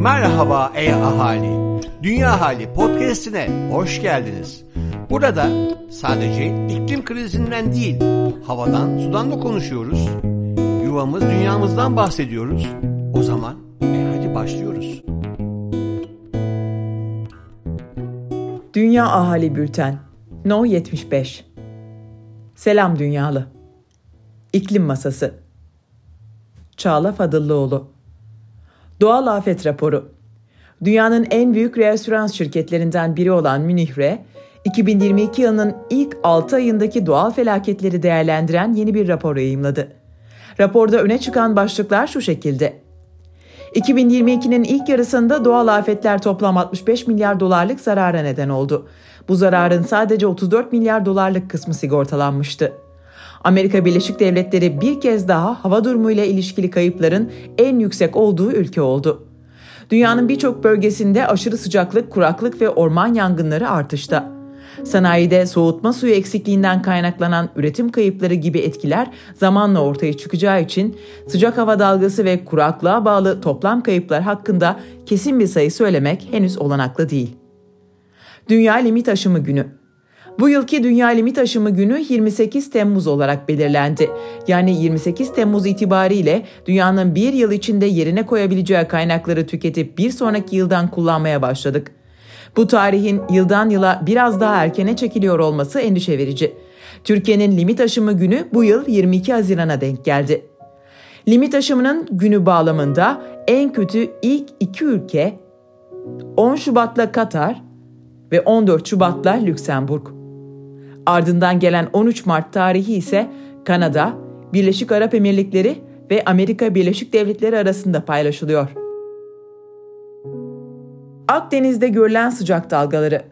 Merhaba ey ahali. Dünya Hali podcast'ine hoş geldiniz. Burada sadece iklim krizinden değil, havadan, sudan da konuşuyoruz. Yuvamız, dünyamızdan bahsediyoruz. O zaman e hadi başlıyoruz. Dünya Ahali Bülten No 75 Selam Dünyalı İklim Masası Çağla Fadıllıoğlu Doğal Afet Raporu Dünyanın en büyük reasürans şirketlerinden biri olan Münih Re, 2022 yılının ilk 6 ayındaki doğal felaketleri değerlendiren yeni bir rapor yayımladı. Raporda öne çıkan başlıklar şu şekilde. 2022'nin ilk yarısında doğal afetler toplam 65 milyar dolarlık zarara neden oldu. Bu zararın sadece 34 milyar dolarlık kısmı sigortalanmıştı. Amerika Birleşik Devletleri bir kez daha hava durumuyla ilişkili kayıpların en yüksek olduğu ülke oldu. Dünyanın birçok bölgesinde aşırı sıcaklık, kuraklık ve orman yangınları artışta. Sanayide soğutma suyu eksikliğinden kaynaklanan üretim kayıpları gibi etkiler zamanla ortaya çıkacağı için sıcak hava dalgası ve kuraklığa bağlı toplam kayıplar hakkında kesin bir sayı söylemek henüz olanaklı değil. Dünya Limit Aşımı Günü bu yılki Dünya Limit Aşımı Günü 28 Temmuz olarak belirlendi. Yani 28 Temmuz itibariyle dünyanın bir yıl içinde yerine koyabileceği kaynakları tüketip bir sonraki yıldan kullanmaya başladık. Bu tarihin yıldan yıla biraz daha erkene çekiliyor olması endişe verici. Türkiye'nin limit aşımı günü bu yıl 22 Haziran'a denk geldi. Limit aşımının günü bağlamında en kötü ilk iki ülke 10 Şubat'la Katar ve 14 Şubat'la Lüksemburg. Ardından gelen 13 Mart tarihi ise Kanada, Birleşik Arap Emirlikleri ve Amerika Birleşik Devletleri arasında paylaşılıyor. Akdeniz'de görülen sıcak dalgaları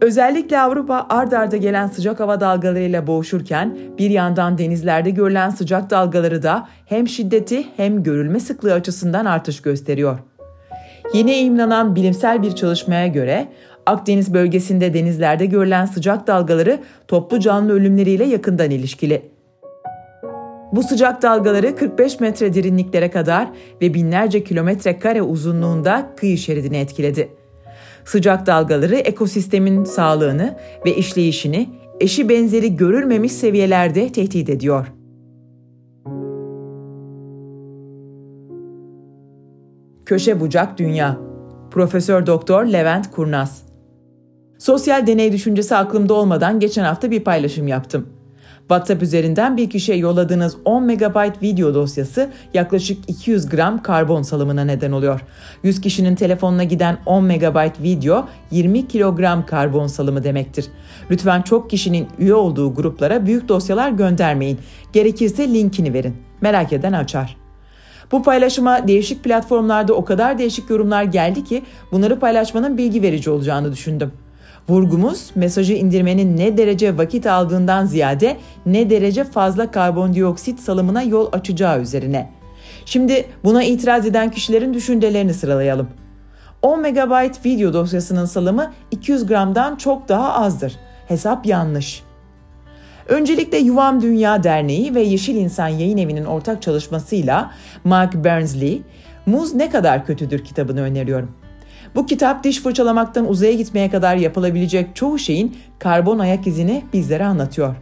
Özellikle Avrupa ard arda gelen sıcak hava dalgalarıyla boğuşurken bir yandan denizlerde görülen sıcak dalgaları da hem şiddeti hem görülme sıklığı açısından artış gösteriyor. Yeni yayımlanan bilimsel bir çalışmaya göre Akdeniz bölgesinde denizlerde görülen sıcak dalgaları toplu canlı ölümleriyle yakından ilişkili. Bu sıcak dalgaları 45 metre derinliklere kadar ve binlerce kilometre kare uzunluğunda kıyı şeridini etkiledi. Sıcak dalgaları ekosistemin sağlığını ve işleyişini eşi benzeri görülmemiş seviyelerde tehdit ediyor. Köşe bucak dünya. Profesör Doktor Levent Kurnaz. Sosyal deney düşüncesi aklımda olmadan geçen hafta bir paylaşım yaptım. WhatsApp üzerinden bir kişiye yolladığınız 10 MB video dosyası yaklaşık 200 gram karbon salımına neden oluyor. 100 kişinin telefonuna giden 10 MB video 20 kilogram karbon salımı demektir. Lütfen çok kişinin üye olduğu gruplara büyük dosyalar göndermeyin. Gerekirse linkini verin. Merak eden açar. Bu paylaşıma değişik platformlarda o kadar değişik yorumlar geldi ki bunları paylaşmanın bilgi verici olacağını düşündüm. Vurgumuz mesajı indirmenin ne derece vakit aldığından ziyade ne derece fazla karbondioksit salımına yol açacağı üzerine. Şimdi buna itiraz eden kişilerin düşüncelerini sıralayalım. 10 MB video dosyasının salımı 200 gramdan çok daha azdır. Hesap yanlış. Öncelikle Yuvam Dünya Derneği ve Yeşil İnsan Yayın Evi'nin ortak çalışmasıyla Mark Bernsley, Muz Ne Kadar Kötüdür kitabını öneriyorum. Bu kitap diş fırçalamaktan uzaya gitmeye kadar yapılabilecek çoğu şeyin karbon ayak izini bizlere anlatıyor.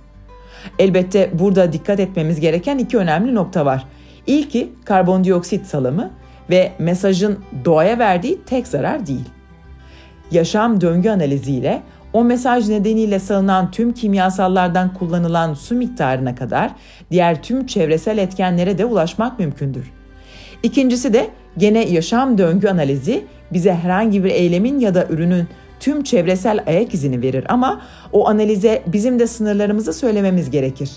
Elbette burada dikkat etmemiz gereken iki önemli nokta var. İlki karbondioksit salımı ve mesajın doğaya verdiği tek zarar değil. Yaşam döngü analiziyle o mesaj nedeniyle salınan tüm kimyasallardan kullanılan su miktarına kadar diğer tüm çevresel etkenlere de ulaşmak mümkündür. İkincisi de gene yaşam döngü analizi bize herhangi bir eylemin ya da ürünün tüm çevresel ayak izini verir ama o analize bizim de sınırlarımızı söylememiz gerekir.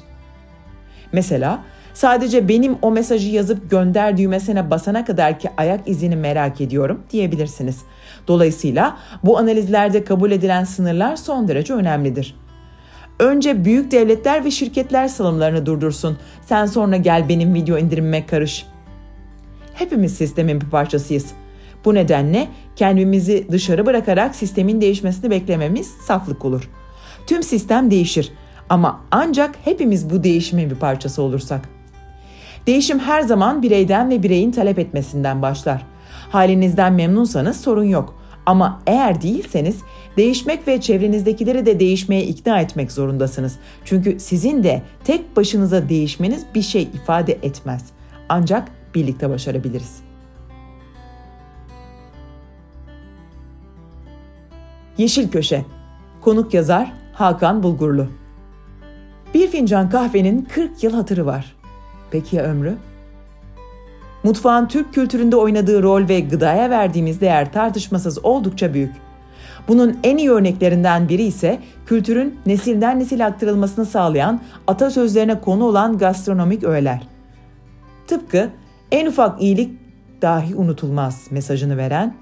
Mesela sadece benim o mesajı yazıp gönder düğmesine basana kadar ki ayak izini merak ediyorum diyebilirsiniz. Dolayısıyla bu analizlerde kabul edilen sınırlar son derece önemlidir. Önce büyük devletler ve şirketler salımlarını durdursun. Sen sonra gel benim video indirimime karış. Hepimiz sistemin bir parçasıyız. Bu nedenle kendimizi dışarı bırakarak sistemin değişmesini beklememiz saflık olur. Tüm sistem değişir ama ancak hepimiz bu değişimin bir parçası olursak. Değişim her zaman bireyden ve bireyin talep etmesinden başlar. Halinizden memnunsanız sorun yok. Ama eğer değilseniz değişmek ve çevrenizdekileri de değişmeye ikna etmek zorundasınız. Çünkü sizin de tek başınıza değişmeniz bir şey ifade etmez. Ancak birlikte başarabiliriz. Yeşil Köşe Konuk yazar Hakan Bulgurlu Bir fincan kahvenin 40 yıl hatırı var. Peki ya ömrü? Mutfağın Türk kültüründe oynadığı rol ve gıdaya verdiğimiz değer tartışmasız oldukça büyük. Bunun en iyi örneklerinden biri ise kültürün nesilden nesil aktarılmasını sağlayan atasözlerine konu olan gastronomik öğeler. Tıpkı en ufak iyilik dahi unutulmaz mesajını veren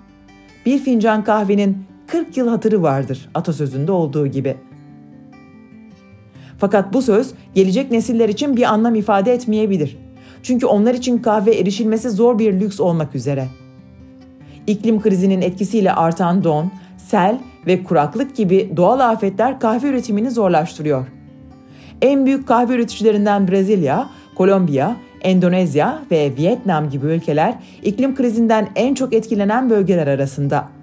bir fincan kahvenin 40 yıl hatırı vardır atasözünde olduğu gibi. Fakat bu söz gelecek nesiller için bir anlam ifade etmeyebilir. Çünkü onlar için kahve erişilmesi zor bir lüks olmak üzere. İklim krizinin etkisiyle artan don, sel ve kuraklık gibi doğal afetler kahve üretimini zorlaştırıyor. En büyük kahve üreticilerinden Brezilya, Kolombiya, Endonezya ve Vietnam gibi ülkeler iklim krizinden en çok etkilenen bölgeler arasında.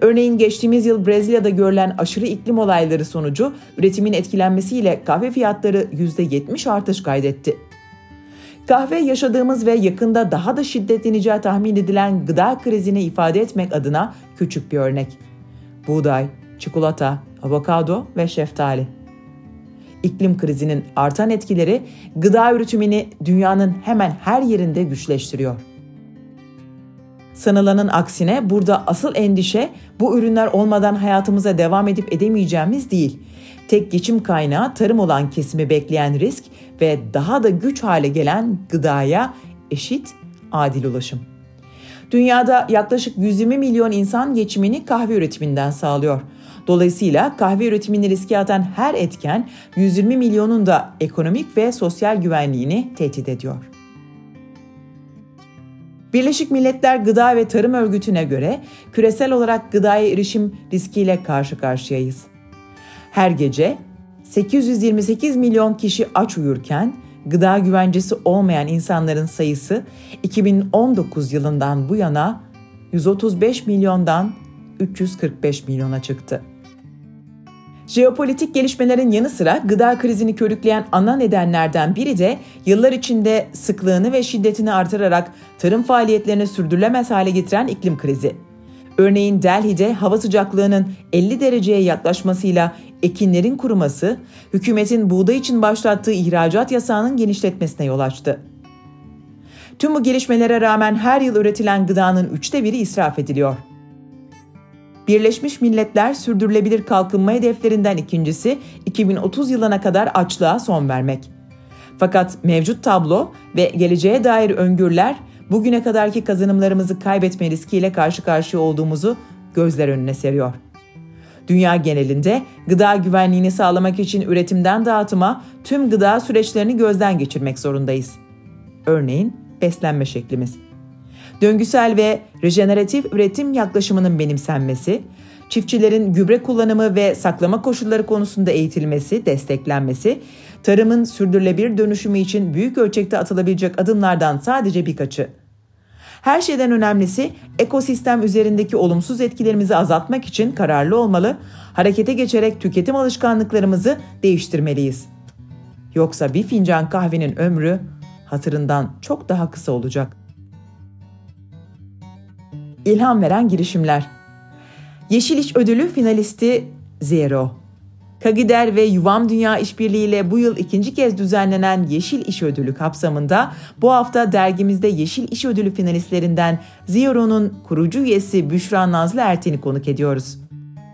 Örneğin geçtiğimiz yıl Brezilya'da görülen aşırı iklim olayları sonucu üretimin etkilenmesiyle kahve fiyatları %70 artış kaydetti. Kahve yaşadığımız ve yakında daha da şiddetleneceği tahmin edilen gıda krizini ifade etmek adına küçük bir örnek. Buğday, çikolata, avokado ve şeftali. İklim krizinin artan etkileri gıda üretimini dünyanın hemen her yerinde güçleştiriyor. Sanılanın aksine burada asıl endişe bu ürünler olmadan hayatımıza devam edip edemeyeceğimiz değil. Tek geçim kaynağı tarım olan kesimi bekleyen risk ve daha da güç hale gelen gıdaya eşit, adil ulaşım. Dünyada yaklaşık 120 milyon insan geçimini kahve üretiminden sağlıyor. Dolayısıyla kahve üretimini riske atan her etken 120 milyonun da ekonomik ve sosyal güvenliğini tehdit ediyor. Birleşik Milletler Gıda ve Tarım Örgütü'ne göre küresel olarak gıdaya erişim riskiyle karşı karşıyayız. Her gece 828 milyon kişi aç uyurken gıda güvencesi olmayan insanların sayısı 2019 yılından bu yana 135 milyondan 345 milyona çıktı. Jeopolitik gelişmelerin yanı sıra gıda krizini körükleyen ana nedenlerden biri de yıllar içinde sıklığını ve şiddetini artırarak tarım faaliyetlerini sürdürülemez hale getiren iklim krizi. Örneğin Delhi'de hava sıcaklığının 50 dereceye yaklaşmasıyla ekinlerin kuruması, hükümetin buğday için başlattığı ihracat yasağının genişletmesine yol açtı. Tüm bu gelişmelere rağmen her yıl üretilen gıdanın üçte biri israf ediliyor. Birleşmiş Milletler sürdürülebilir kalkınma hedeflerinden ikincisi 2030 yılına kadar açlığa son vermek. Fakat mevcut tablo ve geleceğe dair öngörüler bugüne kadarki kazanımlarımızı kaybetme riskiyle karşı karşıya olduğumuzu gözler önüne seriyor. Dünya genelinde gıda güvenliğini sağlamak için üretimden dağıtıma tüm gıda süreçlerini gözden geçirmek zorundayız. Örneğin beslenme şeklimiz. Döngüsel ve rejeneratif üretim yaklaşımının benimsenmesi, çiftçilerin gübre kullanımı ve saklama koşulları konusunda eğitilmesi, desteklenmesi, tarımın sürdürülebilir dönüşümü için büyük ölçekte atılabilecek adımlardan sadece birkaçı. Her şeyden önemlisi ekosistem üzerindeki olumsuz etkilerimizi azaltmak için kararlı olmalı, harekete geçerek tüketim alışkanlıklarımızı değiştirmeliyiz. Yoksa bir fincan kahvenin ömrü hatırından çok daha kısa olacak. İlham veren girişimler. Yeşil İş Ödülü finalisti Zero. Kagider ve Yuvam Dünya İşbirliği ile bu yıl ikinci kez düzenlenen Yeşil İş Ödülü kapsamında bu hafta dergimizde Yeşil İş Ödülü finalistlerinden Zero'nun kurucu üyesi Büşra Nazlı Erten'i konuk ediyoruz.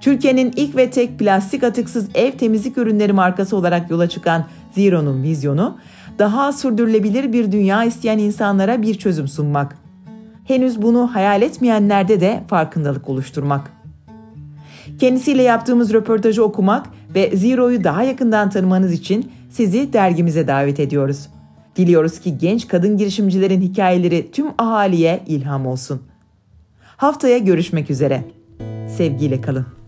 Türkiye'nin ilk ve tek plastik atıksız ev temizlik ürünleri markası olarak yola çıkan Zero'nun vizyonu, daha sürdürülebilir bir dünya isteyen insanlara bir çözüm sunmak. Henüz bunu hayal etmeyenlerde de farkındalık oluşturmak. Kendisiyle yaptığımız röportajı okumak ve Zero'yu daha yakından tanımanız için sizi dergimize davet ediyoruz. Diliyoruz ki genç kadın girişimcilerin hikayeleri tüm ahaliye ilham olsun. Haftaya görüşmek üzere. Sevgiyle kalın.